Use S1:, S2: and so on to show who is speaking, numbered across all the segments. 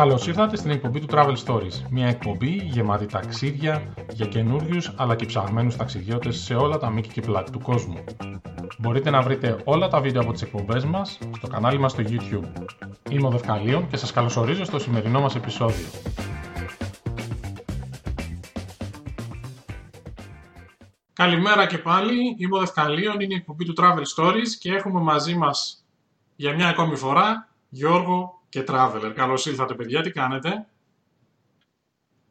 S1: Καλώς ήρθατε στην εκπομπή του Travel Stories. Μια εκπομπή γεμάτη ταξίδια για καινούριους αλλά και ψαγμένους ταξιδιώτες σε όλα τα μήκη και πλάτη του κόσμου. Μπορείτε να βρείτε όλα τα βίντεο από τις εκπομπές μας στο κανάλι μας στο YouTube. Είμαι ο Δευκαλίων και σας καλωσορίζω στο σημερινό μας επεισόδιο. Καλημέρα και πάλι, είμαι ο Δευκαλίων, είναι η εκπομπή του Travel Stories και έχουμε μαζί μας για μια ακόμη φορά Γιώργο και Traveler. Καλώς ήρθατε παιδιά, τι κάνετε;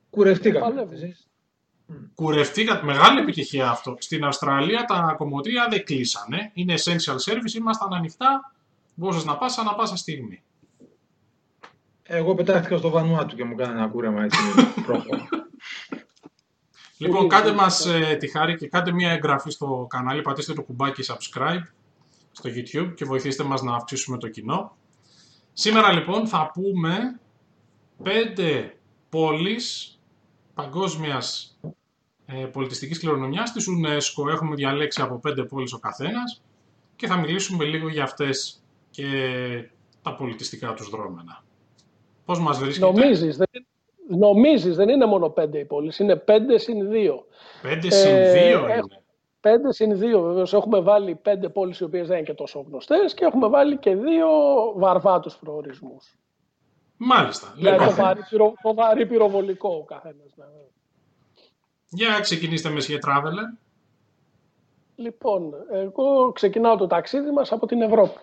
S2: Κουρευτήκατε.
S1: Κουρευτήκατε, μεγάλη επιτυχία αυτό. Στην Αυστραλία τα κομμωτήρια δεν κλείσανε, είναι essential service, ήμασταν ανοιχτά, μπορούσες να πας ανά πάσα στιγμή.
S2: Εγώ πετάχτηκα στο Βανουάτου και μου κάνει ένα κούρεμα έτσι πρόχειρα.
S1: Λοιπόν, κάντε μας ε, τη χάρη και κάντε μια εγγραφή στο κανάλι, πατήστε το κουμπάκι subscribe στο YouTube και βοηθήστε μας να αυξήσουμε το κοινό. Σήμερα λοιπόν θα πούμε πέντε πόλεις παγκόσμιας ε, πολιτιστικής κληρονομιάς της UNESCO. Έχουμε διαλέξει από πέντε πόλεις ο καθένας και θα μιλήσουμε λίγο για αυτές και τα πολιτιστικά τους δρόμενα. Πώς μας βρίσκεται;
S3: Νομίζεις, δεν, νομίζεις, δεν είναι μόνο πέντε οι πόλεις, είναι πέντε συν δύο.
S1: Πέντε συν δύο είναι.
S3: Πέντε συν δύο βεβαίως. Έχουμε βάλει πέντε πόλεις οι οποίες δεν είναι και τόσο γνωστές και έχουμε βάλει και δύο βαρβάτους προορισμούς.
S1: Μάλιστα.
S3: Δηλαδή το βαρύ, πυρο, το βαρύ πυροβολικό ο καθένας.
S1: Για ξεκινήστε με για Traveler.
S3: Λοιπόν, εγώ ξεκινάω το ταξίδι μας από την Ευρώπη.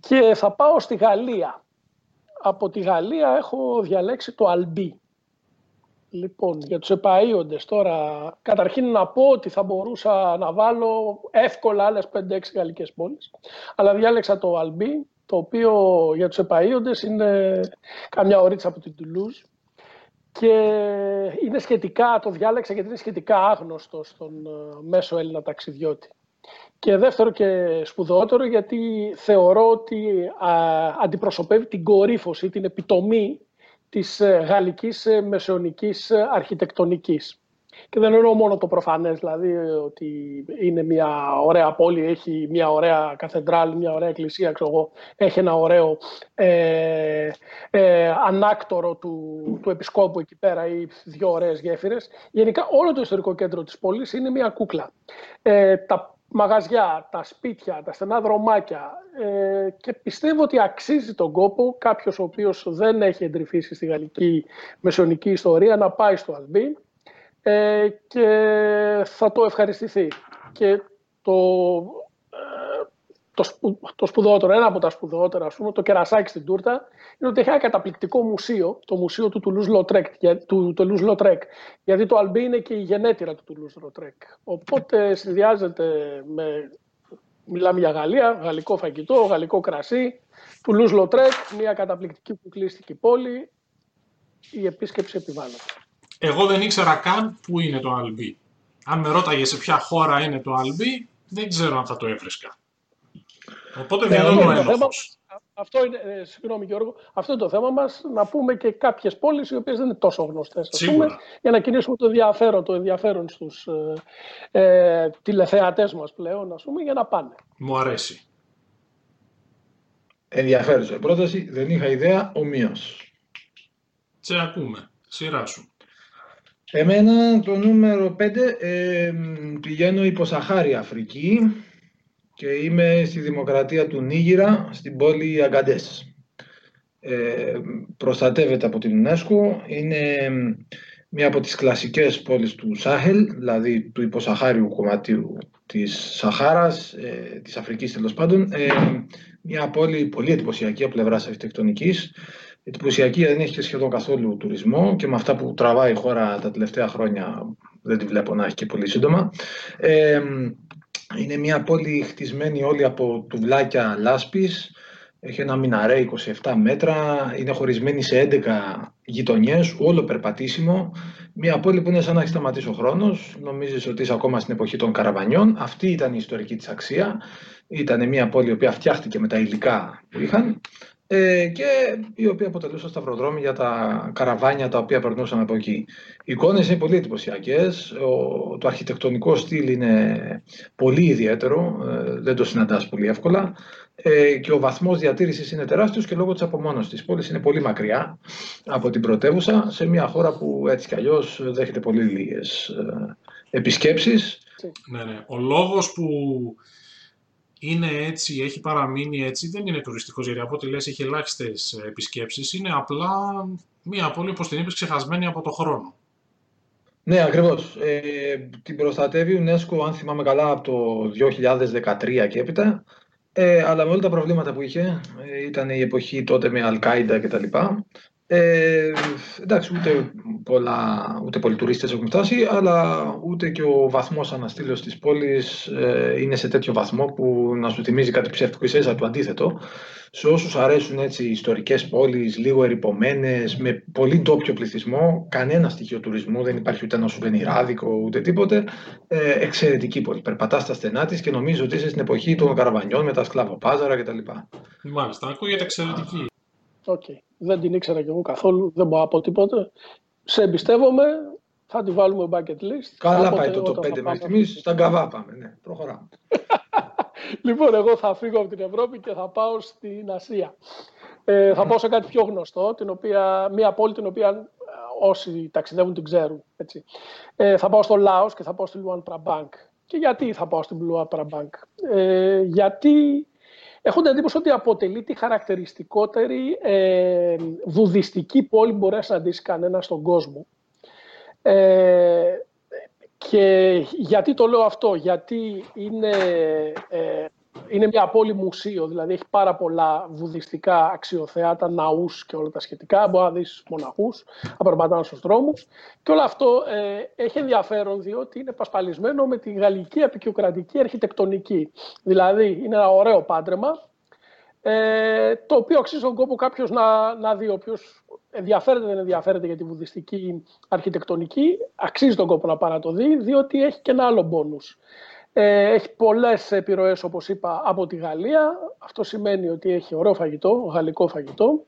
S3: Και θα πάω στη Γαλλία. Από τη Γαλλία έχω διαλέξει το Αλμπί. Λοιπόν, για τους επαΐοντες τώρα, καταρχήν να πω ότι θα μπορούσα να βάλω εύκολα άλλες 5-6 γαλλικές πόλεις, αλλά διάλεξα το Αλμπί, το οποίο για τους επαΐοντες είναι καμιά ωρίτσα από την Τουλούζ και είναι σχετικά, το διάλεξα γιατί είναι σχετικά άγνωστο στον ε, μέσο Έλληνα ταξιδιώτη. Και δεύτερο και σπουδαιότερο γιατί θεωρώ ότι αντιπροσωπεύει την κορύφωση, την επιτομή της ε, γαλλικής ε, μεσαιωνικής ε, αρχιτεκτονικής. Και δεν εννοώ μόνο το προφανές, δηλαδή ότι είναι μια ωραία πόλη, έχει μια ωραία καθεντράλ, μια ωραία εκκλησία, ξέρω εγώ, έχει ένα ωραίο ε, ε, ανάκτορο του, του επισκόπου εκεί πέρα ή δύο ωραίες γέφυρες. Γενικά όλο το ιστορικό κέντρο της πόλης είναι μια κούκλα. Ε, τα μαγαζιά, τα σπίτια, τα στενά δρομάκια ε, και πιστεύω ότι αξίζει τον κόπο κάποιος ο οποίος δεν έχει εντρυφήσει στη γαλλική μεσαιωνική ιστορία να πάει στο Αλμπί ε, και θα το ευχαριστηθεί. Και το το, σπου, το σπουδαιότερο, ένα από τα σπουδαιότερα, ας πούμε, το κερασάκι στην τούρτα, είναι ότι έχει ένα καταπληκτικό μουσείο, το μουσείο του Toulouse Lautrec, γιατί το Αλμπί είναι και η γενέτειρα του Toulouse Lautrec. Οπότε συνδυάζεται με, μιλάμε για Γαλλία, γαλλικό φαγητό, γαλλικό κρασί, Toulouse Lautrec, μια καταπληκτική κουκλίστικη πόλη, η επίσκεψη επιβάλλεται.
S1: Εγώ δεν ήξερα καν πού είναι το Αλμπί. Αν με ρώταγες σε ποια χώρα είναι το Αλμπί, δεν ξέρω αν θα το έβρισκα. Οπότε δεν είναι ο θέμα,
S3: αυτό είναι, ε, συγγνώμη Γιώργο, αυτό είναι το θέμα μας, να πούμε και κάποιες πόλεις οι οποίες δεν είναι τόσο γνωστές, ας πούμε, για να κινήσουμε το ενδιαφέρον, το ενδιαφέρον στους ε, ε, τηλεθεατές μας πλέον, ας πούμε, για να πάνε.
S1: Μου αρέσει.
S2: Ενδιαφέρουσα πρόταση, δεν είχα ιδέα, ομοίως.
S1: Σε ακούμε, σειρά σου.
S2: Εμένα το νούμερο 5 ε, πηγαίνω υπό Σαχάρη Αφρική και είμαι στη Δημοκρατία του Νίγηρα, στην πόλη Αγκαντές. Ε, προστατεύεται από την UNESCO, είναι μία από τις κλασικές πόλεις του Σάχελ, δηλαδή του υποσαχάριου κομματίου της Σαχάρας, ε, της Αφρικής τέλος πάντων. Ε, μια πόλη πολύ εντυπωσιακή από πλευράς αρχιτεκτονικής. Εντυπωσιακή δεν έχει σχεδόν καθόλου τουρισμό και με αυτά που τραβάει η χώρα τα τελευταία χρόνια δεν τη βλέπω να έχει και πολύ σύντομα. Ε, είναι μια πόλη χτισμένη όλη από τουβλάκια λάσπης, έχει ένα μιναρέ 27 μέτρα, είναι χωρισμένη σε 11 γειτονιές, όλο περπατήσιμο. Μια πόλη που είναι σαν να έχει σταματήσει ο χρόνος, νομίζεις ότι είσαι ακόμα στην εποχή των καραβανιών. Αυτή ήταν η ιστορική της αξία. Ήταν μια πόλη η οποία φτιάχτηκε με τα υλικά που είχαν. Ε, και η οποία αποτελούσε σταυροδρόμι για τα καραβάνια τα οποία περνούσαν από εκεί. Οι εικόνες είναι πολύ εντυπωσιακές. Το αρχιτεκτονικό στυλ είναι πολύ ιδιαίτερο, ε, δεν το συναντάς πολύ εύκολα ε, και ο βαθμός διατήρησης είναι τεράστιος και λόγω της απομόνωσης της πόλης είναι πολύ μακριά από την πρωτεύουσα σε μια χώρα που έτσι κι αλλιώς δέχεται πολύ λίγες ε, επισκέψεις.
S1: Ναι, ναι. Ο λόγος που είναι έτσι, έχει παραμείνει έτσι, δεν είναι τουριστικός γιατί από ό,τι λες έχει ελάχιστες επισκέψεις. Είναι απλά μία πόλη, όπως την είπες, ξεχασμένη από το χρόνο.
S2: Ναι, ακριβώς. Ε, την προστατεύει η UNESCO, αν θυμάμαι καλά, από το 2013 και έπειτα. Ε, αλλά με όλα τα προβλήματα που είχε, ε, ήταν η εποχή τότε με Αλκάιντα κτλ. Ε, εντάξει, ούτε, πολλά, ούτε πολλοί τουρίστες έχουν φτάσει, αλλά ούτε και ο βαθμός αναστήλωσης της πόλης ε, είναι σε τέτοιο βαθμό που να σου θυμίζει κάτι ψεύτικο ίσα το αντίθετο. Σε όσους αρέσουν έτσι ιστορικές πόλεις, λίγο ερυπωμένες, με πολύ ντόπιο πληθυσμό, κανένα στοιχείο τουρισμού, δεν υπάρχει ούτε ένα σουβενιράδικο, ούτε τίποτε, ε, εξαιρετική πόλη. Περπατάς στα στενά της και νομίζω ότι είσαι στην εποχή των καραβανιών με τα σκλαβοπάζαρα κτλ.
S1: Μάλιστα, ακούγεται εξαιρετική.
S3: Okay. Δεν την ήξερα κι εγώ καθόλου, δεν μπορώ να πω τίποτα. Σε εμπιστεύομαι, θα τη βάλουμε bucket list.
S2: Καλά πάει το το 5 μέχρι στιγμή. Στα γκαβά πάμε. Ναι, προχωράμε.
S3: λοιπόν, εγώ θα φύγω από την Ευρώπη και θα πάω στην Ασία. Ε, θα πάω σε κάτι πιο γνωστό, την οποία, μια πόλη την οποία ε, όσοι ταξιδεύουν την ξέρουν. Έτσι. Ε, θα πάω στο Λάος και θα πάω στη Λουάν Τραμπάνκ. Και γιατί θα πάω στην Λουάν Τραμπάνκ. Ε, γιατί Έχω την εντύπωση ότι αποτελεί τη χαρακτηριστικότερη ε, βουδιστική πόλη που μπορείς να συναντήσει κανένας στον κόσμο. Ε, και γιατί το λέω αυτό, γιατί είναι ε, είναι μια πόλη μουσείο, δηλαδή έχει πάρα πολλά βουδιστικά αξιοθεάτα, ναούς και όλα τα σχετικά. Μπορεί να δεις μοναχούς, να περπατάνε στους δρόμους. Και όλο αυτό ε, έχει ενδιαφέρον διότι είναι πασπαλισμένο με τη γαλλική απεικιοκρατική αρχιτεκτονική. Δηλαδή είναι ένα ωραίο πάντρεμα, ε, το οποίο αξίζει τον κόπο κάποιος να, να δει. Ο ενδιαφέρεται δεν ενδιαφέρεται για τη βουδιστική αρχιτεκτονική, αξίζει τον κόπο να πάει να το δει, διότι έχει και ένα άλλο μπόνους. Ε, έχει πολλές επιρροές, όπως είπα, από τη Γαλλία. Αυτό σημαίνει ότι έχει ωραίο φαγητό, γαλλικό φαγητό.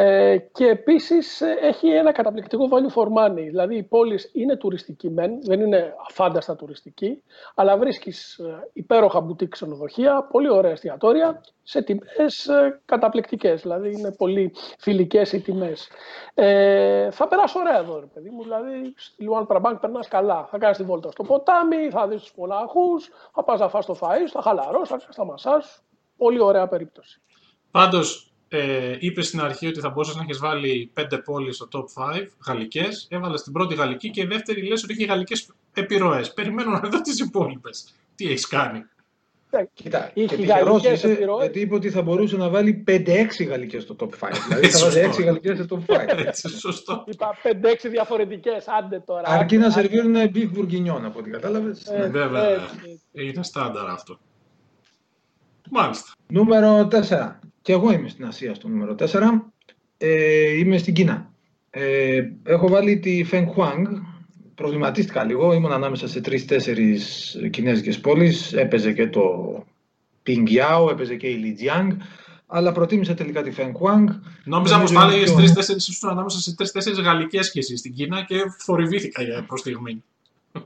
S3: Ε, και επίσης ε, έχει ένα καταπληκτικό value for money. Δηλαδή η πόλη είναι τουριστική μεν, δεν είναι αφάνταστα τουριστική, αλλά βρίσκεις ε, υπέροχα μπουτίκ ξενοδοχεία, πολύ ωραία εστιατόρια, σε τιμές ε, καταπληκτικές. Δηλαδή είναι πολύ φιλικές οι τιμές. Ε, θα περάσω ωραία εδώ, ρε παιδί μου. Δηλαδή στη Λουάν Τραμπάνκ περνάς καλά. Θα κάνεις τη βόλτα στο ποτάμι, θα δεις τους μονάχους, θα πας να φας το φαΐς, θα χαλαρώσεις, θα κάνεις τα μασάζ. Πολύ ωραία περίπτωση.
S1: Πάντως, ε, είπε στην αρχή ότι θα μπορούσες να έχεις βάλει πέντε πόλεις στο top 5 γαλλικές. Έβαλες την πρώτη γαλλική και η δεύτερη λες ότι έχει γαλλικές επιρροές. Περιμένω να δω τις υπόλοιπες. Τι έχεις κάνει;
S2: Ε, Κοίτα, και τυχερός είσαι, γιατί είπε ότι θα μπορούσε να βάλει 5-6 γαλλικές στο top 5. δηλαδή θα βάλει 6 γαλλικές στο top 5.
S1: Έτσι, σωστό.
S3: Είπα 5-6 διαφορετικές, άντε τώρα.
S2: Αρκεί να σερβίρουν beef bourguignon από ό,τι κατάλαβες.
S1: Ε, ναι. Βέβαια, είναι στάνταρ αυτό. Μάλιστα.
S2: Νούμερο 4. Και εγώ είμαι στην Ασία στο νούμερο 4. Ε, είμαι στην Κίνα. Ε, έχω βάλει τη Feng Huang. Προβληματίστηκα λίγο. Ήμουν ανάμεσα σε τρει-τέσσερι κινέζικες πόλεις. Έπαιζε και το Pingyao, έπαιζε και η Lijiang. Αλλά προτίμησα τελικά τη Feng Huang.
S1: Νόμιζα πως θα έλεγε τρει-τέσσερι ήσουν ανάμεσα σε τρει-τέσσερι γαλλικές σχέσει στην Κίνα και θορυβήθηκα για προς στιγμή.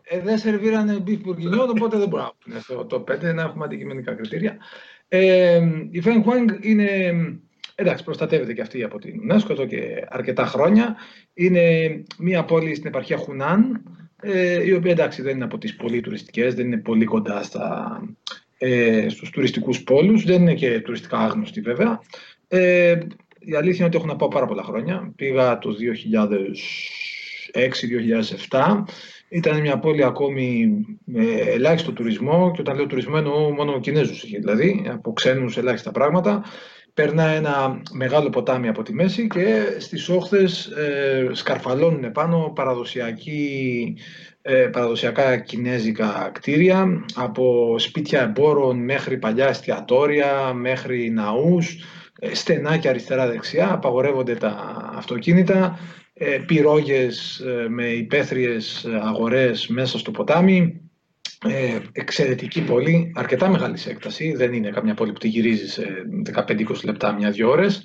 S2: Ε, δεν σερβίρανε beef bourguignon, οπότε δεν μπορούμε να στο το 5 να έχουμε αντικειμενικά κριτήρια. Ε, η Feng Huang είναι, εντάξει, προστατεύεται και αυτή από την UNESCO εδώ και αρκετά χρόνια. Είναι μια πόλη στην επαρχία Χουνάν, ε, η οποία εντάξει δεν είναι από τις πολύ τουριστικές, δεν είναι πολύ κοντά στα, ε, στους τουριστικούς πόλους, δεν είναι και τουριστικά άγνωστη βέβαια. Ε, η αλήθεια είναι ότι έχω να πάω πάρα πολλά χρόνια. Πήγα το 2006-2007 ήταν μια πόλη ακόμη με ελάχιστο τουρισμό και όταν λέω τουρισμό εννοώ μόνο Κινέζους είχε δηλαδή, από ξένους ελάχιστα πράγματα. Περνά ένα μεγάλο ποτάμι από τη μέση και στις όχθες ε, σκαρφαλώνουν πάνω παραδοσιακή, ε, παραδοσιακά κινέζικα κτίρια από σπίτια εμπόρων μέχρι παλιά εστιατόρια, μέχρι ναούς, ε, στενά και αριστερά-δεξιά, απαγορεύονται τα αυτοκίνητα, ε, πυρόγες ε, με υπαίθριες αγορές μέσα στο ποτάμι, Ε, εξαιρετική πόλη, αρκετά μεγάλης σε έκτασης, δεν είναι καμιά πόλη που τη γυρίζεις σε 15-20 λεπτά, μια-δυο ώρες.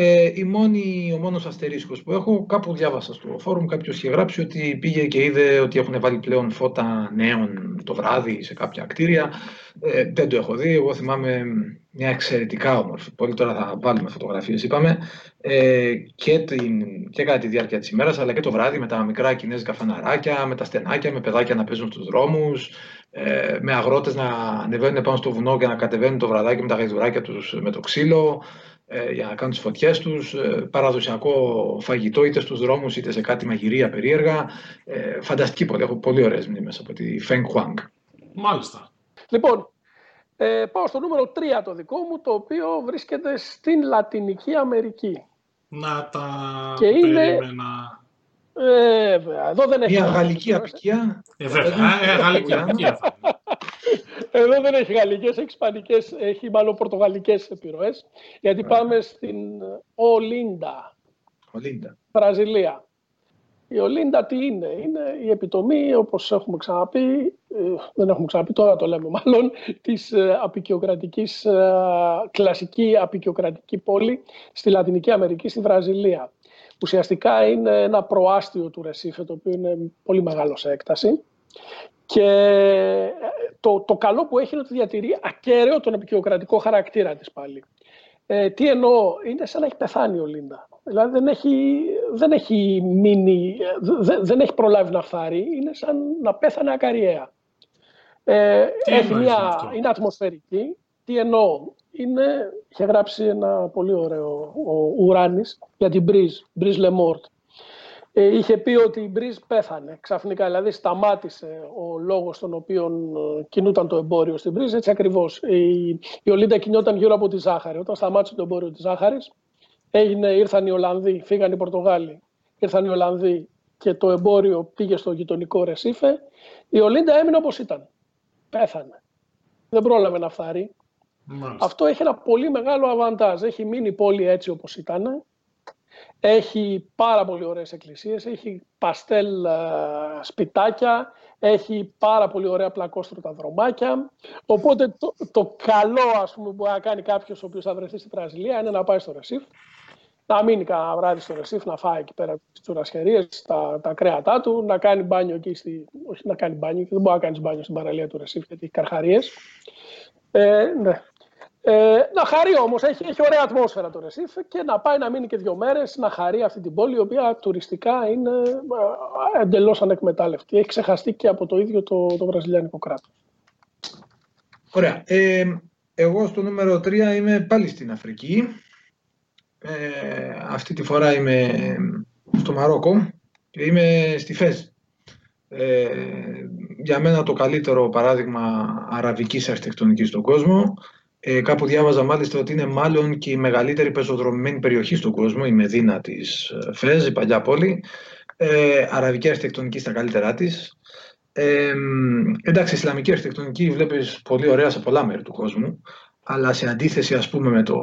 S2: Ε, η μόνη, ο μόνος αστερίσκος που έχω, κάπου διάβασα στο φόρουμ, κάποιος είχε γράψει ότι πήγε και είδε ότι έχουν βάλει πλέον φώτα νέων το βράδυ σε κάποια κτίρια. Ε, δεν το έχω δει, εγώ θυμάμαι μια εξαιρετικά όμορφη. Πόλη, τώρα θα βάλουμε φωτογραφίες είπαμε, ε, και, την, και κατά τη διάρκεια της ημέρας, αλλά και το βράδυ με τα μικρά κινέζικα φαναράκια, με τα στενάκια, με παιδάκια να παίζουν στους δρόμους, ε, με αγρότες να ανεβαίνουν πάνω στο βουνό και να κατεβαίνουν το βραδάκι με τα γαϊδουράκια τους με το ξύλο, ε, για να κάνουν τις φωτιές τους, ε, παραδοσιακό φαγητό είτε στους δρόμους είτε σε κάτι μαγειρία περίεργα. Ε, φανταστική πόλη, έχω πολύ ωραίες μνήμες από τη Feng Huang.
S1: Μάλιστα.
S3: Λοιπόν, ε, πάω στο νούμερο 3 το δικό μου, το οποίο βρίσκεται στην Λατινική Αμερική.
S1: Να τα
S3: Και είναι-
S1: περίμενα.
S3: Ε, εδώ δεν έχει
S2: Μια
S3: γαλλική
S2: γαλλική απικία.
S1: Ε, βέβαια, ε, γαλλική απικία θα είναι.
S3: Εδώ δεν έχει γαλλικές, έχει ισπανικές, έχει μάλλον πορτογαλικές επιρροές. Γιατί πάμε στην Ολίντα,
S2: Ολίντα.
S3: Βραζιλία. Η Ολίντα τι είναι, είναι η επιτομή, όπως έχουμε ξαναπεί, ε, δεν έχουμε ξαναπεί τώρα το λέμε μάλλον, της ε, απεικιοκρατικής, ε, κλασική απεικιοκρατική πόλη στη Λατινική Αμερική, στη Βραζιλία. Ουσιαστικά είναι ένα προάστιο του Ρεσίφε, το οποίο είναι πολύ μεγάλο σε έκταση. Και ε, το, το καλό που έχει είναι ότι διατηρεί ακέραιο τον επικαιοκρατικό χαρακτήρα της πάλι. Ε, τι εννοώ, είναι σαν να έχει πεθάνει ο Λίντα. Δηλαδή δεν έχει, δεν έχει μείνει, ε, δε- δεν έχει προλάβει να φθάρει, είναι σαν να πέθανε ακαριέα. Ε,
S1: Τι
S3: έχει
S1: εννοείς με
S3: μια,
S1: αυτό;
S3: είναι ατμοσφαιρική. Τι εννοώ, είναι, είχε γράψει ένα πολύ ωραίο ο Ουράνης για την Μπριζ, Μπριζ Λεμόρτ. Ε, είχε πει ότι η Μπριζ πέθανε ξαφνικά, δηλαδή σταμάτησε ο λόγος τον οποίο ε, κινούταν το εμπόριο στην Μπριζ, έτσι ακριβώς. Η, η Ολίντα κινιόταν γύρω από τη ζάχαρη. Όταν σταμάτησε το εμπόριο της ζάχαρης, έγινε, ήρθαν οι Ολλανδοί, φύγαν οι Πορτογάλοι, ήρθαν οι Ολλανδοί και το εμπόριο πήγε στο γειτονικό Ρεσίφε, η Ολίντα έμεινε όπως ήταν. Πέθανε. Δεν πρόλαβε να φθάρει.
S1: Μάλιστα.
S3: Αυτό έχει ένα πολύ μεγάλο αβαντάζ. Έχει μείνει η πόλη έτσι όπως ήταν. Έχει πάρα πολύ ωραίες εκκλησίες, έχει παστέλ ε, σπιτάκια, έχει πάρα πολύ ωραία πλακόστρωτα δρομάκια. Οπότε το, το καλό ας πούμε, που μπορεί να κάνει κάποιος ο οποίος θα βρεθεί στη Βραζιλία είναι να πάει στο Ρεσίφ, να μείνει κανένα βράδυ στο Ρεσίφ, να φάει εκεί πέρα τις τσουρασχερίες, τα, τα κρέατά του, να κάνει μπάνιο εκεί, στη, όχι να κάνει μπάνιο, γιατί δεν μπορεί να κάνεις μπάνιο στην παραλία του Ρεσίφ γιατί έχει καρχαρίες. Ε, ναι. Ε, να χαρεί όμως, έχει, έχει ωραία ατμόσφαιρα το Ρεσίφ και να πάει να μείνει και δύο μέρες να χαρεί αυτή την πόλη, η οποία τουριστικά είναι εντελώς ανεκμετάλλευτη. Έχει ξεχαστεί και από το ίδιο το, το βραζιλιάνικο κράτος.
S2: Ωραία. Ε, εγώ στο νούμερο 3 είμαι πάλι στην Αφρική. Ε, αυτή τη φορά είμαι στο Μαρόκο και είμαι στη Φέζ. Ε, για μένα το καλύτερο παράδειγμα αραβικής αρχιτεκτονικής στον κόσμο. Ε, κάπου διάβαζα μάλιστα ότι είναι μάλλον και η μεγαλύτερη πεζοδρομημένη περιοχή στον κόσμο, η Μεδίνα της Φέζ, η παλιά πόλη. Ε, αραβική αρχιτεκτονική στα καλύτερά της. Ε, εντάξει, η Ισλαμική αρχιτεκτονική βλέπεις πολύ ωραία σε πολλά μέρη του κόσμου, αλλά σε αντίθεση ας πούμε με το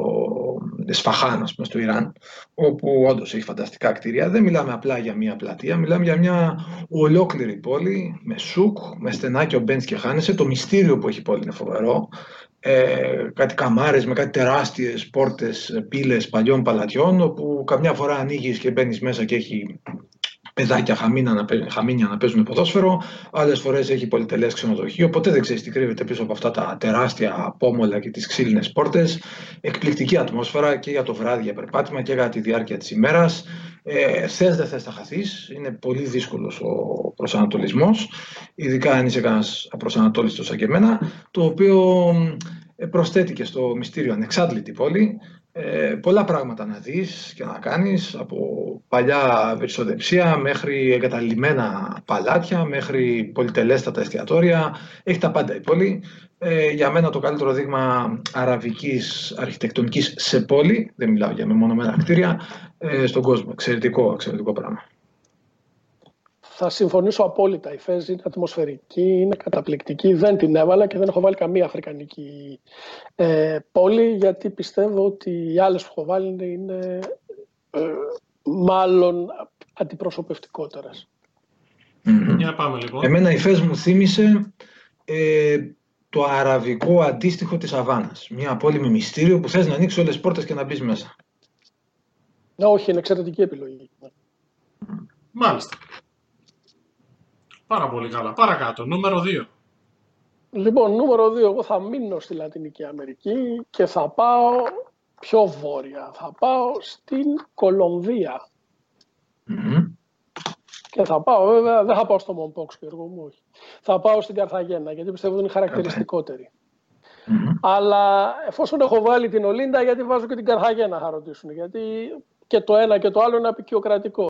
S2: Σφαχάν, ας πούμε, στο Ιράν, όπου όντως έχει φανταστικά κτίρια, δεν μιλάμε απλά για μια πλατεία, μιλάμε για μια ολόκληρη πόλη, με σουκ, με στενάκια, μπαίνεις και χάνεσαι. Το μυστήριο που έχει η πόλη είναι φοβερό. Ε, κάτι καμάρες με κάτι τεράστιες πόρτες, πύλες παλιών παλατιών, όπου καμιά φορά ανοίγεις και μπαίνεις μέσα και έχει παιδάκια χαμίνα να, παί- χαμίνια να παίζουν ποδόσφαιρο, άλλες φορές έχει πολυτελές ξενοδοχείο. Ποτέ δεν ξέρεις τι κρύβεται πίσω από αυτά τα τεράστια πόμολα και τις ξύλινες πόρτες. Εκπληκτική ατμόσφαιρα και για το βράδυ για περπάτημα και για τη διάρκεια της ημέρας. Ε, θες δεν θες, θα χαθείς. Είναι πολύ δύσκολος ο προσανατολισμός, ειδικά αν είσαι κανένας απροσανατόλιστος σαν και εμένα, το οποίο ε, προσθέτει και στο μυστήριο ανεξάντλητη πόλη ε, πολλά πράγματα να δεις και να κάνεις από παλιά βερσοδεψία μέχρι εγκαταλειμμένα παλάτια μέχρι πολυτελέστατα εστιατόρια. Έχει τα πάντα η πόλη. Ε, για μένα το καλύτερο δείγμα αραβικής αρχιτεκτονικής σε πόλη δεν μιλάω για μεμονωμένα κτίρια ε, στον κόσμο, εξαιρετικό, εξαιρετικό πράγμα
S3: Θα συμφωνήσω απόλυτα. Η Φέζ είναι ατμοσφαιρική, είναι καταπληκτική. Δεν την έβαλα και δεν έχω βάλει καμία αφρικανική ε, πόλη, γιατί πιστεύω ότι οι άλλες που έχω βάλει είναι ε, μάλλον αντιπροσωπευτικότερες.
S2: Μμμ.
S1: Για να πάμε λοιπόν.
S2: Εμένα η Φες μου θύμισε ε, το αραβικό αντίστοιχο της Αβάνας. Μια πόλη με μυστήριο που θες να ανοίξει όλες τις πόρτες και να μπεις μέσα.
S3: Όχι, είναι εξαιρετική επιλογή.
S1: Μάλιστα. Πάρα πολύ καλά. Παρακάτω. Νούμερο 2.
S3: Λοιπόν, νούμερο 2. Εγώ θα μείνω στη Λατινική Αμερική και θα πάω πιο βόρεια. Θα πάω στην κολομβια Και θα πάω, βέβαια, δεν θα πάω στο Μομπόξ και εγώ μου, όχι. Θα πάω στην Καρθαγένα, γιατί πιστεύω ότι είναι χαρακτηριστικότερη. Αλλά εφόσον έχω βάλει την Ολίντα, γιατί βάζω και την Καρθαγένα, θα ρωτήσουν. Γιατί και το ένα και το άλλο είναι απεικιοκρατικό.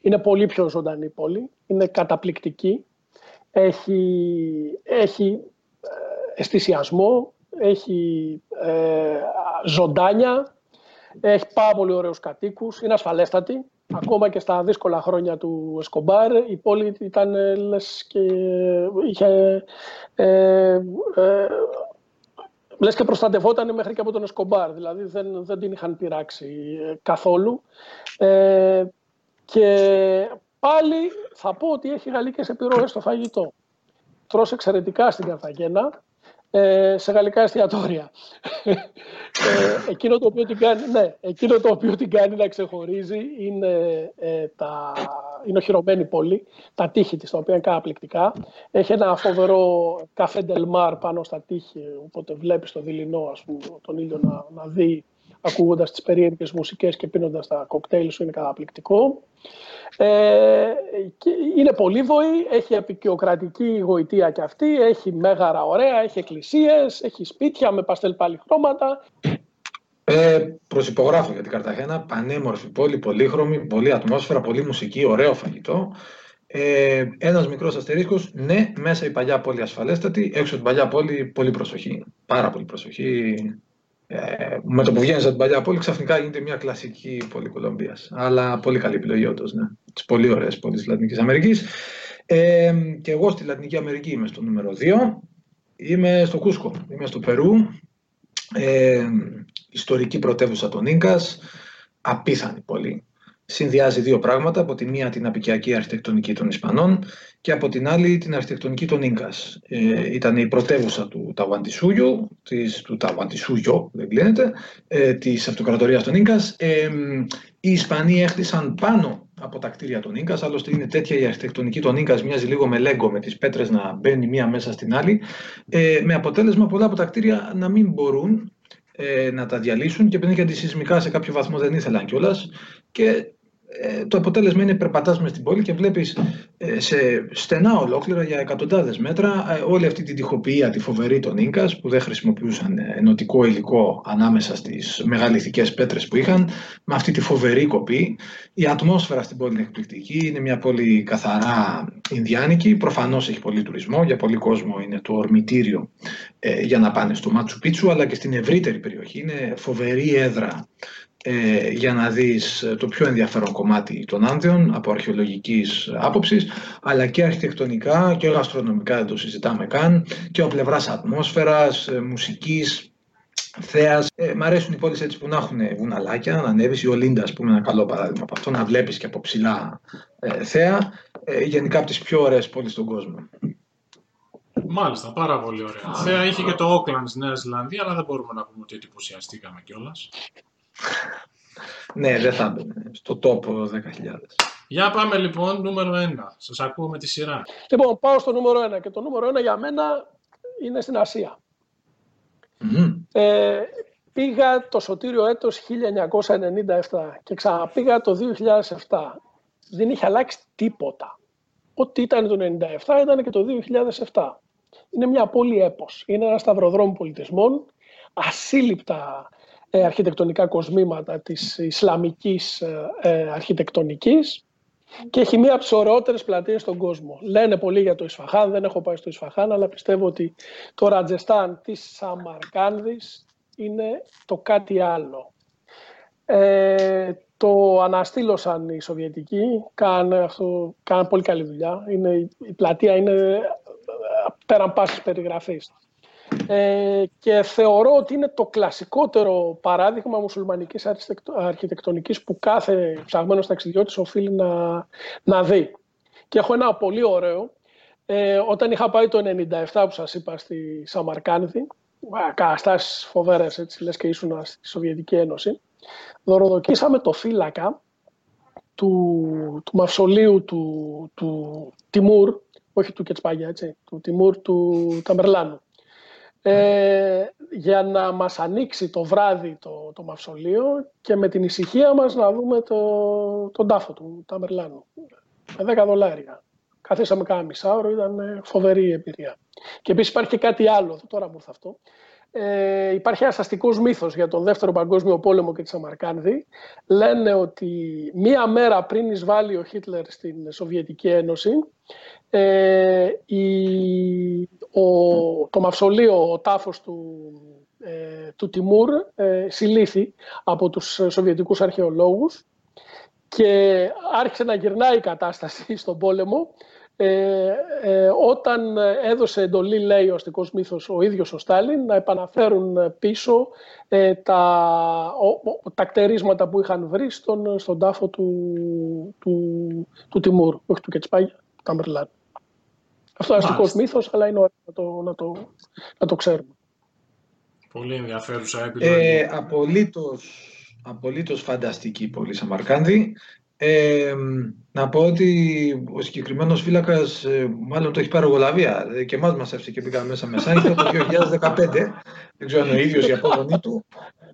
S3: Είναι πολύ πιο ζωντανή πόλη, είναι καταπληκτική, έχει, έχει ε, αισθησιασμό, έχει ε, ζωντάνια, έχει πάρα πολύ ωραίους κατοίκους, είναι ασφαλέστατη. Ακόμα και στα δύσκολα χρόνια του Εσκομπάρ η πόλη ήταν λες και είχε ε, ε, λες και προστατευόταν μέχρι και από τον Εσκομπάρ, δηλαδή δεν, δεν την είχαν πειράξει καθόλου. Ε, και πάλι θα πω ότι έχει γαλλικές επιρροές στο φαγητό. Τρως εξαιρετικά στην Καρθαγένα, ε, σε γαλλικά εστιατόρια. ε, εκείνο, το οποίο την κάνει, ναι, εκείνο το οποίο την κάνει να ξεχωρίζει είναι, ε, τα, είναι οχυρωμένη πόλη, τα τείχη της, τα οποία είναι καταπληκτικά. Έχει ένα φοβερό καφέ Ντελμάρ πάνω στα τείχη, οπότε βλέπεις το δειλινό, ας πούμε, τον ήλιο να, να δει ακούγοντας τις περίεργες μουσικές και πίνοντας τα κοκτέιλ σου είναι καταπληκτικό. Ε, είναι πολύβοη, έχει επικιοκρατική γοητεία και αυτή, έχει μέγαρα ωραία, έχει εκκλησίες, έχει σπίτια με παστέλ πάλι χρώματα.
S2: Ε, προσυπογράφω για την Καρταχένα, πανέμορφη πόλη, πολύχρωμη, πολύ ατμόσφαιρα, πολύ μουσική, ωραίο φαγητό. Ε, Ένας μικρός αστερίσκος, ναι, μέσα η παλιά πόλη ασφαλέστατη, έξω την παλιά πόλη πολύ προσοχή. Πάρα πολύ προσοχή. Ε, με το που βγαίνει από την παλιά πόλη, ξαφνικά γίνεται μια κλασική πόλη Κολομβίας. Αλλά πολύ καλή επιλογή, όντως. Ναι. Τις πολύ ωραίες πόλεις της Λατινικής Αμερικής. Ε, και εγώ στη Λατινική Αμερική είμαι στο νούμερο 2. Είμαι στο Κούσκο, είμαι στο Περού. Ε, ιστορική πρωτεύουσα των Ίνκας, απίθανη πόλη συνδυάζει δύο πράγματα. Από τη μία την απικιακή αρχιτεκτονική των Ισπανών και από την άλλη την αρχιτεκτονική των Ίνκας. Ε, ήταν η πρωτεύουσα του Ταβαντισούγιου, της, του Ταβαντισούγιο, δεν κλείνεται, ε, της αυτοκρατορίας των Ίνκας. Ε, οι Ισπανοί έχτισαν πάνω από τα κτίρια των Ίνκας, άλλωστε είναι τέτοια η αρχιτεκτονική των Ίνκας, μοιάζει λίγο με λέγκο, με τις πέτρες να μπαίνει μία μέσα στην άλλη, ε, με αποτέλεσμα πολλά από τα κτίρια να μην μπορούν ε, να τα διαλύσουν και επειδή και αντισυσμικά σε κάποιο βαθμό δεν ήθελαν κιόλας. Και ε, το αποτέλεσμα είναι περπατάς μες στην πόλη και βλέπεις ε, σε στενά ολόκληρα για εκατοντάδες μέτρα ε, όλη αυτή την τυχοποιία, τη φοβερή των Ίνκας που δεν χρησιμοποιούσαν ενωτικό υλικό ανάμεσα στις μεγαλυθικές πέτρες που είχαν με αυτή τη φοβερή κοπή. Η ατμόσφαιρα στην πόλη είναι εκπληκτική, είναι μια πόλη καθαρά Ινδιάνικη, προφανώς έχει πολύ τουρισμό, για πολύ κόσμο είναι το ορμητήριο για να πάνε στο Μάτσου Πίτσου αλλά και στην ευρύτερη περιοχή είναι φοβερή έδρα ε, για να δεις ε, το πιο ενδιαφέρον κομμάτι των Άνδεων από αρχαιολογικής άποψης αλλά και αρχιτεκτονικά και γαστρονομικά δεν το συζητάμε καν και ο πλευράς ατμόσφαιρας, ε, μουσικής, θέας. Ε, μ' αρέσουν οι πόλεις έτσι που να έχουν βουναλάκια, να ανέβεις η Ολίντα ας πούμε ένα καλό παράδειγμα από αυτό, να βλέπεις και από ψηλά ε, θέα. Ε, γενικά από τις πιο ωραίες πόλεις στον κόσμο.
S1: Μάλιστα, πάρα πολύ ωραία. Θέα είχε και το Όκλαντ Νέα Ζηλανδία, αλλά δεν μπορούμε να πούμε ότι εντυπωσιαστήκαμε κιόλας.
S2: Ναι, δεν θα έμπαινε στο τόπο 10.000.
S1: Για πάμε λοιπόν νούμερο 1. Σας ακούω με τη σειρά.
S3: Λοιπόν, πάω στο νούμερο 1 και το νούμερο 1 για μένα είναι στην Ασία. Ε, πήγα το σωτήριο έτος 1997 και ξαναπήγα το 2007. Δεν είχε αλλάξει τίποτα. Ό,τι ήταν το 1997 ήταν και το 2007. Είναι μια πόλη έπος. Είναι ένα σταυροδρόμο πολιτισμών, ασύλληπτα ε, αρχιτεκτονικά κοσμήματα της Ισλαμικής ε, ε, αρχιτεκτονικής και έχει μία από τις ωραιότερες πλατείες στον κόσμο. Λένε πολύ για το Ισφαχάν, δεν έχω πάει στο Ισφαχάν, αλλά πιστεύω ότι το Ρατζεστάν της Σαμαρκάνδης είναι το κάτι άλλο. Ε, το αναστήλωσαν οι Σοβιετικοί, κάνουν, αυτό, κάνουν πολύ καλή δουλειά. Είναι, η πλατεία είναι πέραν πάσης περιγραφής. Ε, και θεωρώ ότι είναι το κλασικότερο παράδειγμα μουσουλμανικής αρχιτεκτονικής που κάθε ψαγμένος ταξιδιώτης οφείλει να, να δει. Και έχω ένα πολύ ωραίο Ε, όταν είχα πάει το 97 που σας είπα στη Σαμαρκάνδη, καταστάσεις φοβέρες, έτσι λες και ήσουν στη Σοβιετική Ένωση, δωροδοκίσαμε το φύλακα του, του μαυσολίου του, του Τιμούρ, όχι του Κετσπάγια, έτσι, του Τιμούρ του Ταμπερλάνου. Ε, για να μας ανοίξει το βράδυ το, το μαυσολείο και με την ησυχία μας να δούμε το, τον τάφο του Ταμπερλάνου. Με 10 δολάρια. Καθίσαμε κάνα μισάωρο, ήταν φοβερή η εμπειρία. Και επίσης υπάρχει και κάτι άλλο, τώρα μου ήρθε αυτό. Ε, υπάρχει ένας αστικός μύθος για τον Δεύτερο Παγκόσμιο Πόλεμο και τη Σαμαρκάνδη. Λένε ότι μία μέρα πριν εισβάλλει ο Χίτλερ στην Σοβιετική Ένωση, ε, η, ο, το μαυσολείο, ο τάφος του, ε, του Τιμούρ ε, συλλήθη από τους Σοβιετικούς αρχαιολόγους και άρχισε να γυρνάει η κατάσταση στον πόλεμο ε, ε, όταν έδωσε εντολή, λέει ο αστικός μύθος, ο ίδιος ο Στάλιν, να επαναφέρουν πίσω ε, τα, ο, τα κτερίσματα που είχαν βρει στον, στον τάφο του, του, του Τιμούρ, όχι του Κετσπάγια, του Ταμπερλάν. Αυτό είναι αστικός μύθος, αλλά είναι ωραίο να το, να το, να το ξέρουμε.
S1: Πολύ ενδιαφέρουσα επιλογή.
S2: Ε, απολύτως, απολύτως φανταστική πολύ Σαμαρκάνδη. Ε, να πω ότι ο συγκεκριμένος φύλακας ε, μάλλον το έχει πάρει γολαβία. Ε, και εμάς μας έφτιαξε και πήγαμε μέσα με σάιφερ το 2015. Δεν ξέρω αν ο ίδιος η απόγονή του.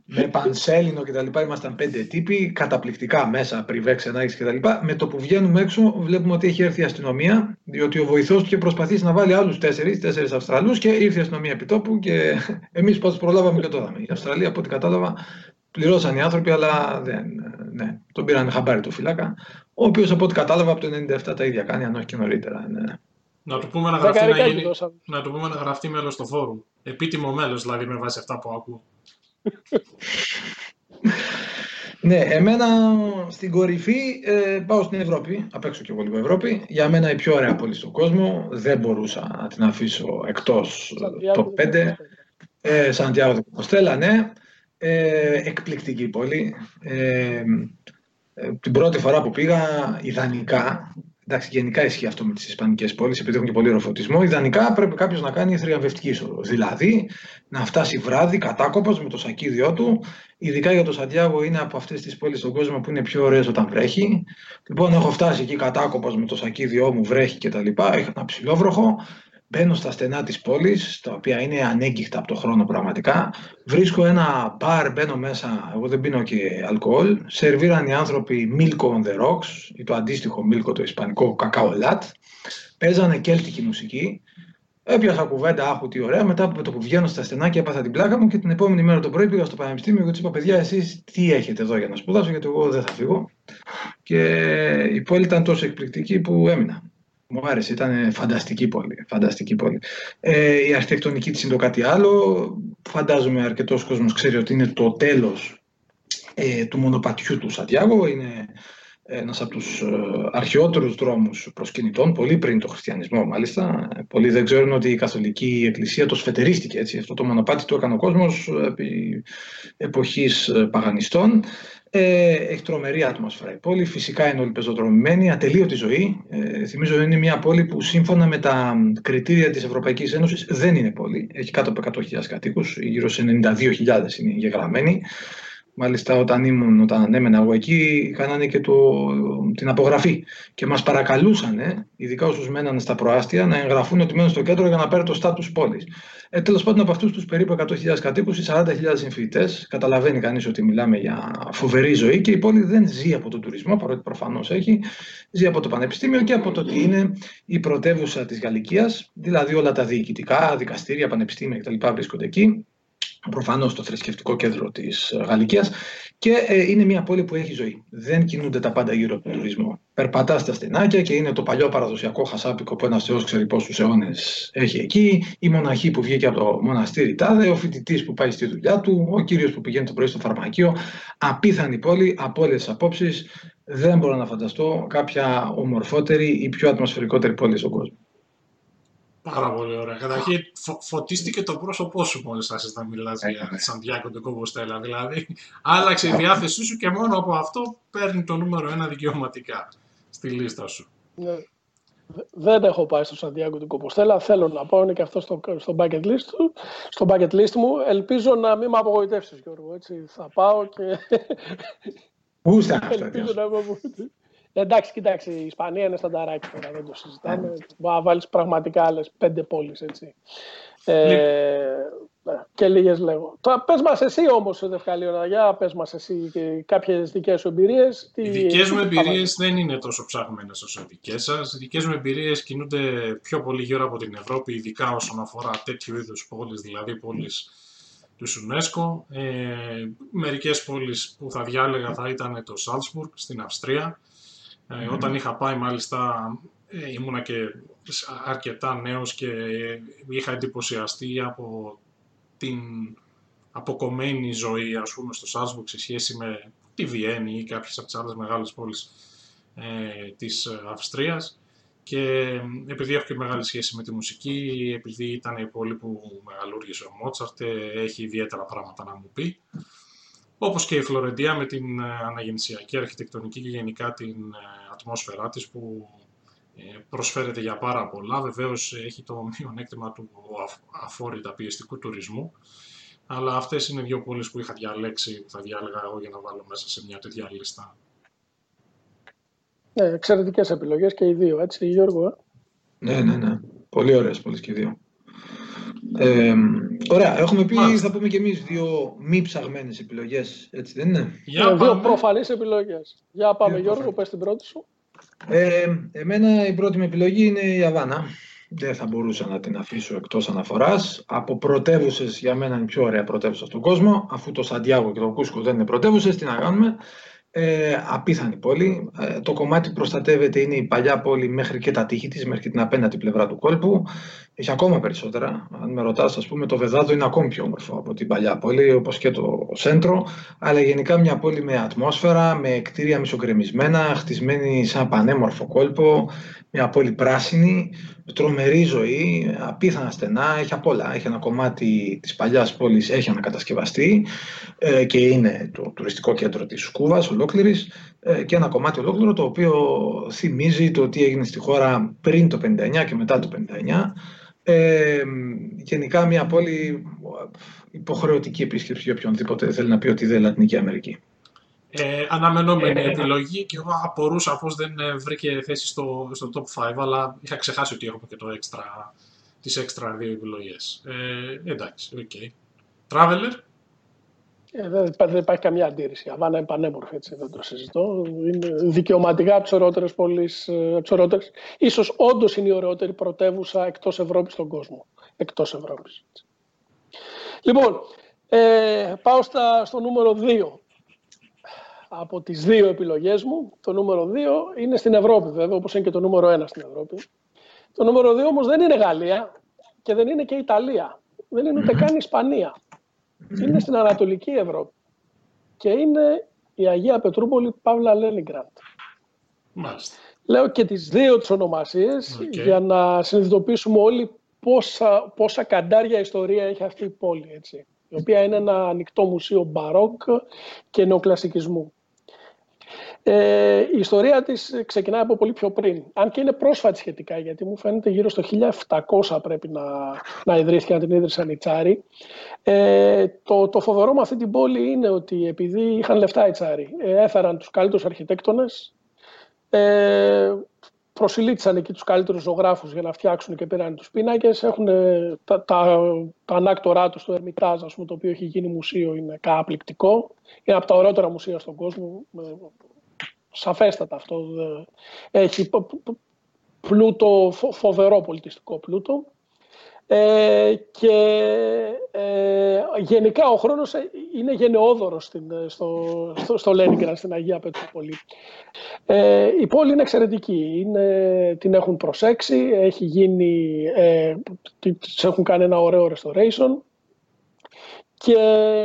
S2: Με πανσέλινο κτλ. Ήμασταν πέντε τύποι, καταπληκτικά μέσα, πριβέ, ξενάγει κτλ. Με το που βγαίνουμε έξω, βλέπουμε ότι έχει έρθει η αστυνομία, διότι ο βοηθός του είχε προσπαθήσει να βάλει άλλους τέσσερις, τέσσερις Αυστραλούς και ήρθε η αστυνομία επιτόπου και εμείς πώς προλάβαμε και το είδαμε. Η Αυστραλία, από ό,τι κατάλαβα, πληρώσαν οι άνθρωποι, αλλά δεν, ναι, τον πήραν χαμπάρι το φυλάκα. Ο οποίος από ό,τι κατάλαβα από το 97 τα ίδια κάνει, αν όχι και νωρίτερα. Ναι.
S1: Να του πούμε να γραφτεί, να, γίνει, να του πούμε να γραφτεί μέλος στο φόρουμ. Επίτιμο μέλος δηλαδή με βάση αυτά που ακούω.
S2: ναι, εμένα στην κορυφή ε, πάω στην Ευρώπη. Απ' έξω και εγώ λίγο Ευρώπη. Για μένα η πιο ωραία πόλη στον κόσμο. Δεν μπορούσα να την αφήσω εκτός το 5. Ε, Σαντιάγο Κοστέλα, ναι. Ε, εκπληκτική πόλη. Ε, ε, την πρώτη φορά που πήγα, ιδανικά, εντάξει, γενικά ισχύει αυτό με τις Ισπανικές πόλεις, επειδή έχουν και πολύ ροφωτισμό. Ιδανικά πρέπει κάποιος να κάνει θριαμβευτική είσοδο. Δηλαδή να φτάσει βράδυ κατάκοπος με το σακίδιό του. Ειδικά για το Σαντιάγο είναι από αυτές τις πόλεις στον κόσμο που είναι πιο ωραίες όταν βρέχει. Λοιπόν, έχω φτάσει εκεί κατάκοπος με το σακίδιό μου, βρέχει κτλ. Είχα ένα ψηλό βροχό. Μπαίνω στα στενά της πόλης, τα οποία είναι ανέγκυχτα από το χρόνο πραγματικά. Βρίσκω ένα μπαρ, μπαίνω μέσα, εγώ δεν πίνω και αλκοόλ. Σερβίραν οι άνθρωποι Milko on the Rocks, ή το αντίστοιχο Milko, το ισπανικό κακάο λάτ. Παίζανε κέλτικη μουσική. Έπιασα κουβέντα, άχου τι ωραία. Μετά από το που βγαίνω στα στενά και έπαθα την πλάκα μου και την επόμενη μέρα το πρωί πήγα στο πανεπιστήμιο και του είπα: Παιδιά, εσείς τι έχετε εδώ για να σπουδάσω, γιατί εγώ δεν θα φύγω. Και η πόλη ήταν τόσο εκπληκτική που έμεινα. Μου άρεσε, ήταν φανταστική πόλη. Φανταστική πόλη. Ε, η αρχιτεκτονική της είναι το κάτι άλλο. Φαντάζομαι αρκετός κόσμος ξέρει ότι είναι το τέλος ε, του μονοπατιού του Σαντιάγο. Είναι ένας από τους ε, αρχαιότερους δρόμους προσκυνητών, πολύ πριν το χριστιανισμό μάλιστα. Πολλοί δεν ξέρουν ότι η Καθολική Εκκλησία το σφετερίστηκε έτσι. Αυτό το μονοπάτι το έκανε ο κόσμος επί εποχής ε, παγανιστών. Ε, έχει τρομερή ατμόσφαιρα η πόλη. Φυσικά είναι όλοι πεζοδρομημένοι, ατελείωτη ζωή. Ε, θυμίζω είναι μια πόλη που σύμφωνα με τα κριτήρια της Ευρωπαϊκής Ένωσης δεν είναι πόλη. Έχει κάτω από 100.000 κατοίκους, γύρω σε 92.000 είναι γεγραμμένοι. Μάλιστα όταν ήμουν, όταν ανέμενα εγώ εκεί, κάνανε και το, την απογραφή και μας παρακαλούσαν, ε, ειδικά όσους μένανε στα προάστια, να εγγραφούν ότι μένουν στο κέντρο για να πάρει το στάτους πόλης. Ε, Τέλος πάντων, από αυτούς τους περίπου 100.000 κατοίκους, οι 40.000 συμφοιτητές, καταλαβαίνει κανείς ότι μιλάμε για φοβερή ζωή και η πόλη δεν ζει από τον τουρισμό, παρότι προφανώς έχει, ζει από το πανεπιστήμιο και από το ότι είναι η πρωτεύουσα της Γαλλικίας, δηλαδή όλα τα διοικητικά, δικαστήρια, πανεπιστήμια κτλ. βρίσκονται εκεί προφανώς το θρησκευτικό κέντρο της Γαλλικίας και ε, είναι μια πόλη που έχει ζωή. Δεν κινούνται τα πάντα γύρω από τον τουρισμό. Περπατάς στα στενάκια και είναι το παλιό παραδοσιακό χασάπικο που ένας Θεός ξέρει πόσους αιώνες έχει εκεί. Η μοναχή που βγήκε από το μοναστήρι Τάδε, ο φοιτητής που πάει στη δουλειά του, ο κύριος που πηγαίνει το πρωί στο φαρμακείο. Απίθανη πόλη από όλε τι απόψεις. Δεν μπορώ να φανταστώ κάποια ομορφότερη ή πιο ατμοσφαιρικότερη πόλη στον κόσμο.
S1: Πάρα πολύ ωραία. Καταρχήν, φω, φωτίστηκε το πρόσωπό σου μόλις άρχισε να μιλάς για τη Σαντιάκο του Κομποστέλα. Δηλαδή, άλλαξε η διάθεσή σου και μόνο από αυτό παίρνει το νούμερο ένα δικαιωματικά στη λίστα σου.
S3: Ναι. Δεν έχω πάει στο Σαντιάγκο του Κομποστέλα. Θέλω να πάω, είναι και αυτό στο, στο, bucket list, στο bucket list μου. Ελπίζω να μην με απογοητεύσεις, Γιώργο. Έτσι. Θα πάω και.
S2: Πού είστε Ελπίζω να
S3: με Εντάξει, κοιτάξτε, η Ισπανία είναι στανταράκι τώρα, δεν το συζητάμε. Μπορεί να βάλεις πραγματικά άλλες πέντε πόλεις. Ε, ναι, και λίγες λέγω. Τώρα πες μας εσύ όμως, Δευκαλίωνα, για πες μας εσύ και κάποιες δικές σου εμπειρίες.
S1: Οι δικές μου εμπειρίες δεν είναι τόσο ψάχνομενες όσο οι δικές σας. Οι δικές μου εμπειρίες κινούνται πιο πολύ γύρω από την Ευρώπη, ειδικά όσον αφορά τέτοιου είδους πόλεις, δηλαδή πόλεις του UNESCO. Ε, μερικές πόλεις που θα διάλεγα θα ήταν το Σάλτσμπουργκ στην Αυστρία. Ε, Όταν είχα πάει μάλιστα ε, ήμουνα και αρκετά νέος και είχα εντυπωσιαστεί από την αποκομμένη ζωή ας πούμε στο Σάλσμπουργκ σε σχέση με τη Βιέννη ή κάποιες από τις άλλες μεγάλες πόλεις ε, της Αυστρίας και επειδή έχω και μεγάλη σχέση με τη μουσική, επειδή ήταν η πόλη που μεγαλούργησε ο Μότσαρτ, ε, έχει ιδιαίτερα πράγματα να μου πει. Όπως και η Φλωρεντία με την ε, αναγεννησιακή αρχιτεκτονική και γενικά την ε, ατμόσφαιρά της που προσφέρεται για πάρα πολλά. Βεβαίως έχει το μειονέκτημα του αφόρητα πιεστικού τουρισμού. Αλλά αυτές είναι δύο πόλεις που είχα διαλέξει, που θα διάλεγα εγώ για να βάλω μέσα σε μια τέτοια λίστα.
S3: Ναι, εξαιρετικές επιλογές και οι δύο, έτσι Γιώργο. Ε;
S2: Ναι, ναι, ναι. Πολύ ωραίες πόλεις και οι δύο. Ε, ωραία, έχουμε πει, θα πούμε και εμείς δύο μη ψαγμένες επιλογές, έτσι δεν είναι;
S3: Για ε, δύο προφανείς επιλογές. Για πάμε Γιώργο, πες την πρώτη σου.
S2: Ε, εμένα η πρώτη μου επιλογή είναι η Αβάνα. Δεν θα μπορούσα να την αφήσω εκτός αναφοράς. Από πρωτεύουσε για μένα είναι η πιο ωραία πρωτεύουσα στον κόσμο. Αφού το Σαντιάγο και το Κούσκο δεν είναι πρωτεύουσες, τι να κάνουμε. Ε, απίθανη πόλη. Ε, το κομμάτι που προστατεύεται είναι η παλιά πόλη μέχρι και τα τείχη της, μέχρι την απέναντι πλευρά του κόλπου. Έχει ακόμα περισσότερα. Αν με ρωτάς, ας πούμε, το Βεδάδο είναι ακόμη πιο όμορφο από την παλιά πόλη, όπως και το Σέντρο. Αλλά γενικά μια πόλη με ατμόσφαιρα, με κτίρια μισοκρεμισμένα, χτισμένη σε ένα πανέμορφο κόλπο, μια πόλη πράσινη, τρομερή ζωή, απίθανα στενά, έχει απ' όλα. Έχει ένα κομμάτι της παλιάς πόλης, έχει ανακατασκευαστεί ε, και είναι το τουριστικό κέντρο της Σκούβας ολόκληρης ε, και ένα κομμάτι ολόκληρο το οποίο θυμίζει το τι έγινε στη χώρα πριν το 59 και μετά το 59. Ε, γενικά μια πόλη υποχρεωτική επίσκεψη για οποιονδήποτε θέλει να πει ότι δεν είναι Λατινική Αμερική.
S1: Ε, αναμενόμενη ε, επιλογή και εγώ απορούσα πώς δεν ε, βρήκε θέση στο, στο top 5, αλλά είχα ξεχάσει ότι έχουμε και το extra, τις έξτρα δύο επιλογές. Ε, εντάξει, OK. Okay. Traveler;
S3: Ε, δεν, δεν υπάρχει καμία αντίρρηση. Η Αβάνα είναι πανέμορφη, έτσι, δεν το συζητώ. Είναι δικαιωματικά από τις ωραιότερες πόλεις, ίσως όντως είναι η ωραιότερη πρωτεύουσα εκτός Ευρώπης στον κόσμο. Εκτός Ευρώπης. Λοιπόν, ε, πάω στα, στο νούμερο 2 από τις δύο επιλογές μου. Το νούμερο 2 είναι στην Ευρώπη βέβαια, όπως είναι και το νούμερο 1 στην Ευρώπη. Το νούμερο 2 όμως δεν είναι Γαλλία και δεν είναι και Ιταλία. Δεν είναι ούτε καν Ισπανία. Είναι στην Ανατολική Ευρώπη. Και είναι η Αγία Πετρούπολη Παύλα Λένιγκραντ.
S1: Μάλιστα.
S3: Λέω και τις δύο τις ονομασίες για να συνειδητοποιήσουμε όλοι πόσα, πόσα καντάρια ιστορία έχει αυτή η πόλη. Έτσι, η οποία είναι ένα ανοιχτό μουσείο μπαρόκ και νεοκλασικισμού. Ε, η ιστορία της ξεκινάει από πολύ πιο πριν. Αν και είναι πρόσφατη σχετικά, γιατί μου φαίνεται γύρω στο 1700 πρέπει να, να ιδρύθηκε, να την ίδρυσαν οι Τσάροι. Ε, το, το φοβερό με αυτή την πόλη είναι ότι επειδή είχαν λεφτά οι Τσάροι, ε, έφεραν τους καλύτερους αρχιτέκτονες, ε, προσιλήτησαν εκεί τους καλύτερους ζωγράφους για να φτιάξουν και πήραν τους πίνακες. Έχουν ε, τα, τα, τα ανάκτορά τους στο Ερμητάζ, πούμε, το οποίο έχει γίνει μουσείο, είναι καταπληκτικό. Είναι από τα ωραιότερα μουσεία στον κόσμο σαφέστατα αυτό. Έχει πλούτο, φοβερό πολιτιστικό πλούτο. Ε, και ε, γενικά ο χρόνος είναι γενναιόδωρος στην, στο, στο, στο στην Αγία Πετρούπολη. Ε, η πόλη είναι εξαιρετική, είναι, την έχουν προσέξει, έχει γίνει, ε, έχουν κάνει ένα ωραίο restoration και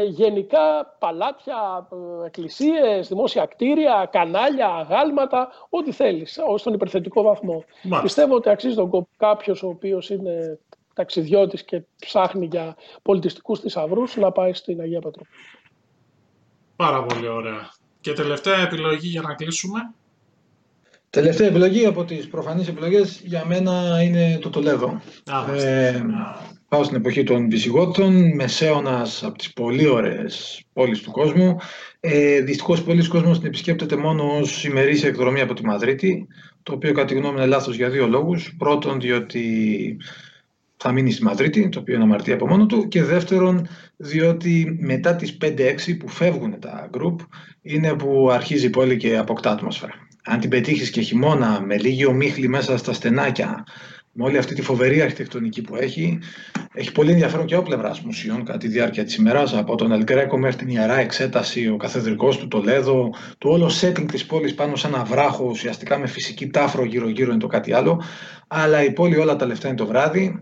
S3: γενικά παλάτια, ε, εκκλησίες, δημόσια κτίρια, κανάλια, αγάλματα, ό,τι θέλεις, στον υπερθετικό βαθμό. Πιστεύω ότι αξίζει τον κόπο κάποιος ο οποίος είναι ταξιδιώτης και ψάχνει για πολιτιστικούς θησαυρούς να πάει στην Αγία Πατρόπη.
S1: Πάρα πολύ ωραία. Και τελευταία επιλογή για να κλείσουμε.
S2: Τελευταία επιλογή από τις προφανείς επιλογές για μένα είναι το Τολέδο. Ε, πάω στην εποχή των Βυσιγότων, μεσαίωνας από τις πολύ ωραίες πόλεις του κόσμου. Ε, Δυστυχώς, πολλοί κόσμος την επισκέπτεται μόνο ως ημερήσια εκδρομή από τη Μαδρίτη, το οποίο κατά τη γνώμη είναι λάθος για δύο λόγους. Πρώτον, διότι θα μείνει στη Μαδρίτη, το οποίο είναι αμαρτία από μόνο του. Και δεύτερον, διότι μετά τις 5-6 που φεύγουν τα group, είναι που αρχίζει η πόλη και αποκτά ατμόσφαιρα. Αν την πετύχεις και χειμώνα με λίγη ομίχλη μέσα στα στενάκια, με όλη αυτή τη φοβερή αρχιτεκτονική που έχει, έχει πολύ ενδιαφέρον και από πλευράς μουσείων κατά τη διάρκεια της ημέρας, από τον Ελγκρέκο μέχρι την ιερά εξέταση, ο καθεδρικός του Τολέδο, το όλο setting της πόλης πάνω σε ένα βράχο, ουσιαστικά με φυσική τάφρο γύρω-γύρω είναι το κάτι άλλο. Αλλά η πόλη όλα τα λεφτά είναι το βράδυ.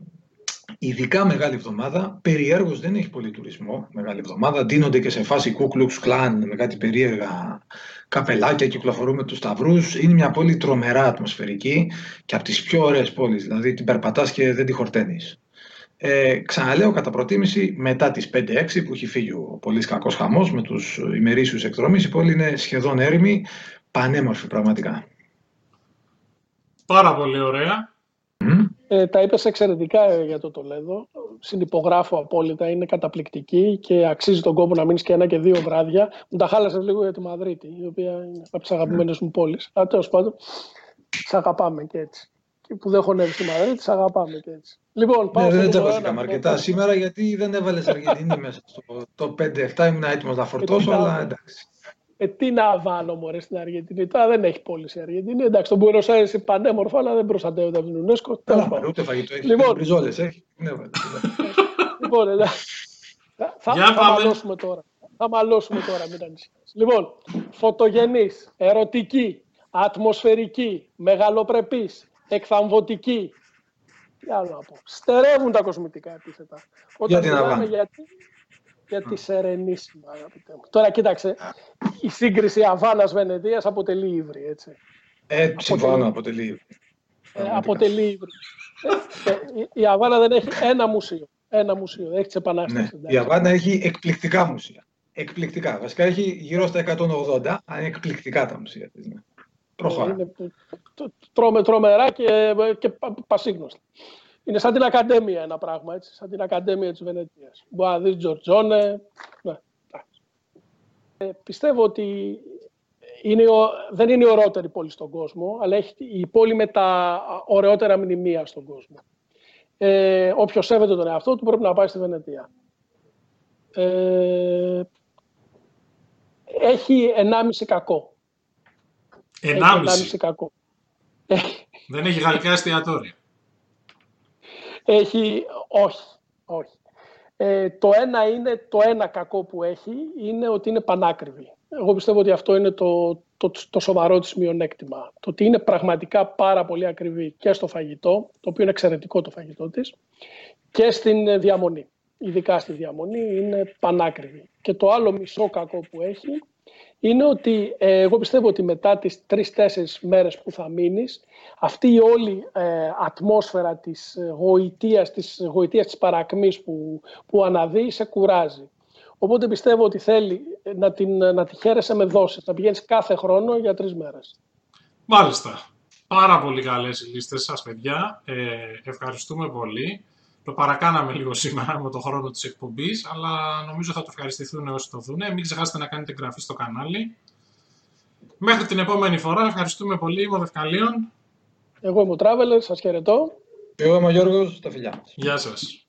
S2: Ειδικά Μεγάλη Εβδομάδα, περιέργως δεν έχει πολύ τουρισμό. Μεγάλη Εβδομάδα ντύνονται και σε φάση Κούκλουξ Κλάν με κάτι περίεργα καπελάκια, κυκλοφορούμε τους σταυρούς. Είναι μια πόλη τρομερά ατμοσφαιρική και από τις πιο ωραίες πόλεις. Δηλαδή την περπατάς και δεν τη χορταίνεις. Ε, ξαναλέω κατά προτίμηση μετά τις 5-6 που έχει φύγει ο πολύς κακός χαμός με τους ημερήσιους εκδρομείς η πόλη είναι σχεδόν έρημη, πανέμορφη πραγματικά.
S1: Πάρα πολύ ωραία.
S3: Ε, τα είπες εξαιρετικά για το Τολέδο. Συνυπογράφω απόλυτα, είναι καταπληκτική και αξίζει τον κόπο να μείνεις και ένα και δύο βράδια. Μου τα χάλασες λίγο για τη Μαδρίτη, η οποία είναι από τις αγαπημένες μου πόλεις. Αλλά τέλος πάντων, τι αγαπάμε και έτσι. Και που δεν χωνεύει στη Μαδρίτη, τι αγαπάμε και έτσι.
S2: Λοιπόν, πάω ναι, δεν τσακωθήκαμε αρκετά σήμερα γιατί δεν έβαλες Αργεντινή μέσα στο το 5-7. Ήμουν έτοιμος να φορτώσω, αλλά εντάξει.
S3: Ε, τι να βάλω μωρέ στην Αργεντινή. Τώρα δεν έχει πώληση η Αργεντινή. Εντάξει, τον Buenos Aires είναι πανέμορφο, αλλά δεν προστατεύεται από την UNESCO.
S2: Καλά, ούτε φαγητό έχεις. Λοιπόν, μπριζόλες έχεις. Ναι,
S3: λοιπόν, εντάξει. Θα, θα, θα μαλώσουμε τώρα. Θα μαλώσουμε τώρα, μην ανησυχείς. Λοιπόν, φωτογενής, ερωτική, ατμοσφαιρική, μεγαλοπρεπής, εκθαμβωτική. Τι άλλο να πω. Στερεύουν τα κοσμητικά επίθετα.
S2: Όταν για μιλάμε
S3: γιατί για τη Σερενίσιμα, αγαπητέ μου. Τώρα κοίταξε, η σύγκριση Αβάνας-Βενεδίας αποτελεί ύβρι, έτσι.
S2: Ε, συμφωνώ, αποτελεί ύβρι.
S3: Ε, αποτελεί ύβρι. Ε, ε, η Αβάνα δεν έχει ένα μουσείο. Ένα μουσείο, έχει τις επανάσταση.
S2: Ναι. Η Αβάνα έχει εκπληκτικά μουσεία. Εκπληκτικά. Βασικά έχει γύρω στα 180, αν είναι εκπληκτικά τα μουσεία της. Ναι. Προχώρα. Είναι,
S3: τρώμε, τρομερά και, και πασίγνωστα. Είναι σαν την Ακαδέμια ένα πράγμα, έτσι, σαν την Ακαδέμια της Βενετίας. Μπορεί να δεις Τζορτζόνε. Ναι. Ε, πιστεύω ότι είναι, δεν είναι η ωραιότερη πόλη στον κόσμο, αλλά έχει η πόλη με τα ωραιότερα μνημεία στον κόσμο. Ε, Όποιος σέβεται τον εαυτό του πρέπει να πάει στη Βενετία. Ε, έχει 1,5 κακό.
S1: 1,5 κακό. Δεν έχει γαλλικά εστιατόρια.
S3: Έχει, όχι, όχι. Ε, το ένα είναι, το ένα κακό που έχει είναι ότι είναι πανάκριβη. Εγώ πιστεύω ότι αυτό είναι το, το, το σοβαρό της μειονέκτημα. Το ότι είναι πραγματικά πάρα πολύ ακριβή και στο φαγητό, το οποίο είναι εξαιρετικό το φαγητό της, και στην διαμονή. Ειδικά στη διαμονή είναι πανάκριβη. Και το άλλο μισό κακό που έχει είναι ότι ε, εγώ πιστεύω ότι μετά τις τρεις-τέσσερις μέρες που θα μείνεις, αυτή η όλη ε, ατμόσφαιρα της γοητείας, της γοητείας της παρακμής που, που αναδύει, σε κουράζει. Οπότε πιστεύω ότι θέλει να, την, να τη χαίρεσαι με δόσεις, να πηγαίνεις κάθε χρόνο για τρεις μέρες.
S1: Μάλιστα. Πάρα πολύ καλές οι λίστες σας, παιδιά. Ε, ευχαριστούμε πολύ. Το παρακάναμε λίγο σήμερα με το χρόνο της εκπομπής, αλλά νομίζω θα το ευχαριστηθούν όσοι το δουν. Μην ξεχάσετε να κάνετε εγγραφή στο κανάλι. Μέχρι την επόμενη φορά, ευχαριστούμε πολύ. Είμαι ο Δευκαλίων.
S3: Εγώ είμαι ο Traveler, σας χαιρετώ.
S2: Εγώ είμαι ο Γιώργος, τα φιλιά
S1: Γεια σας.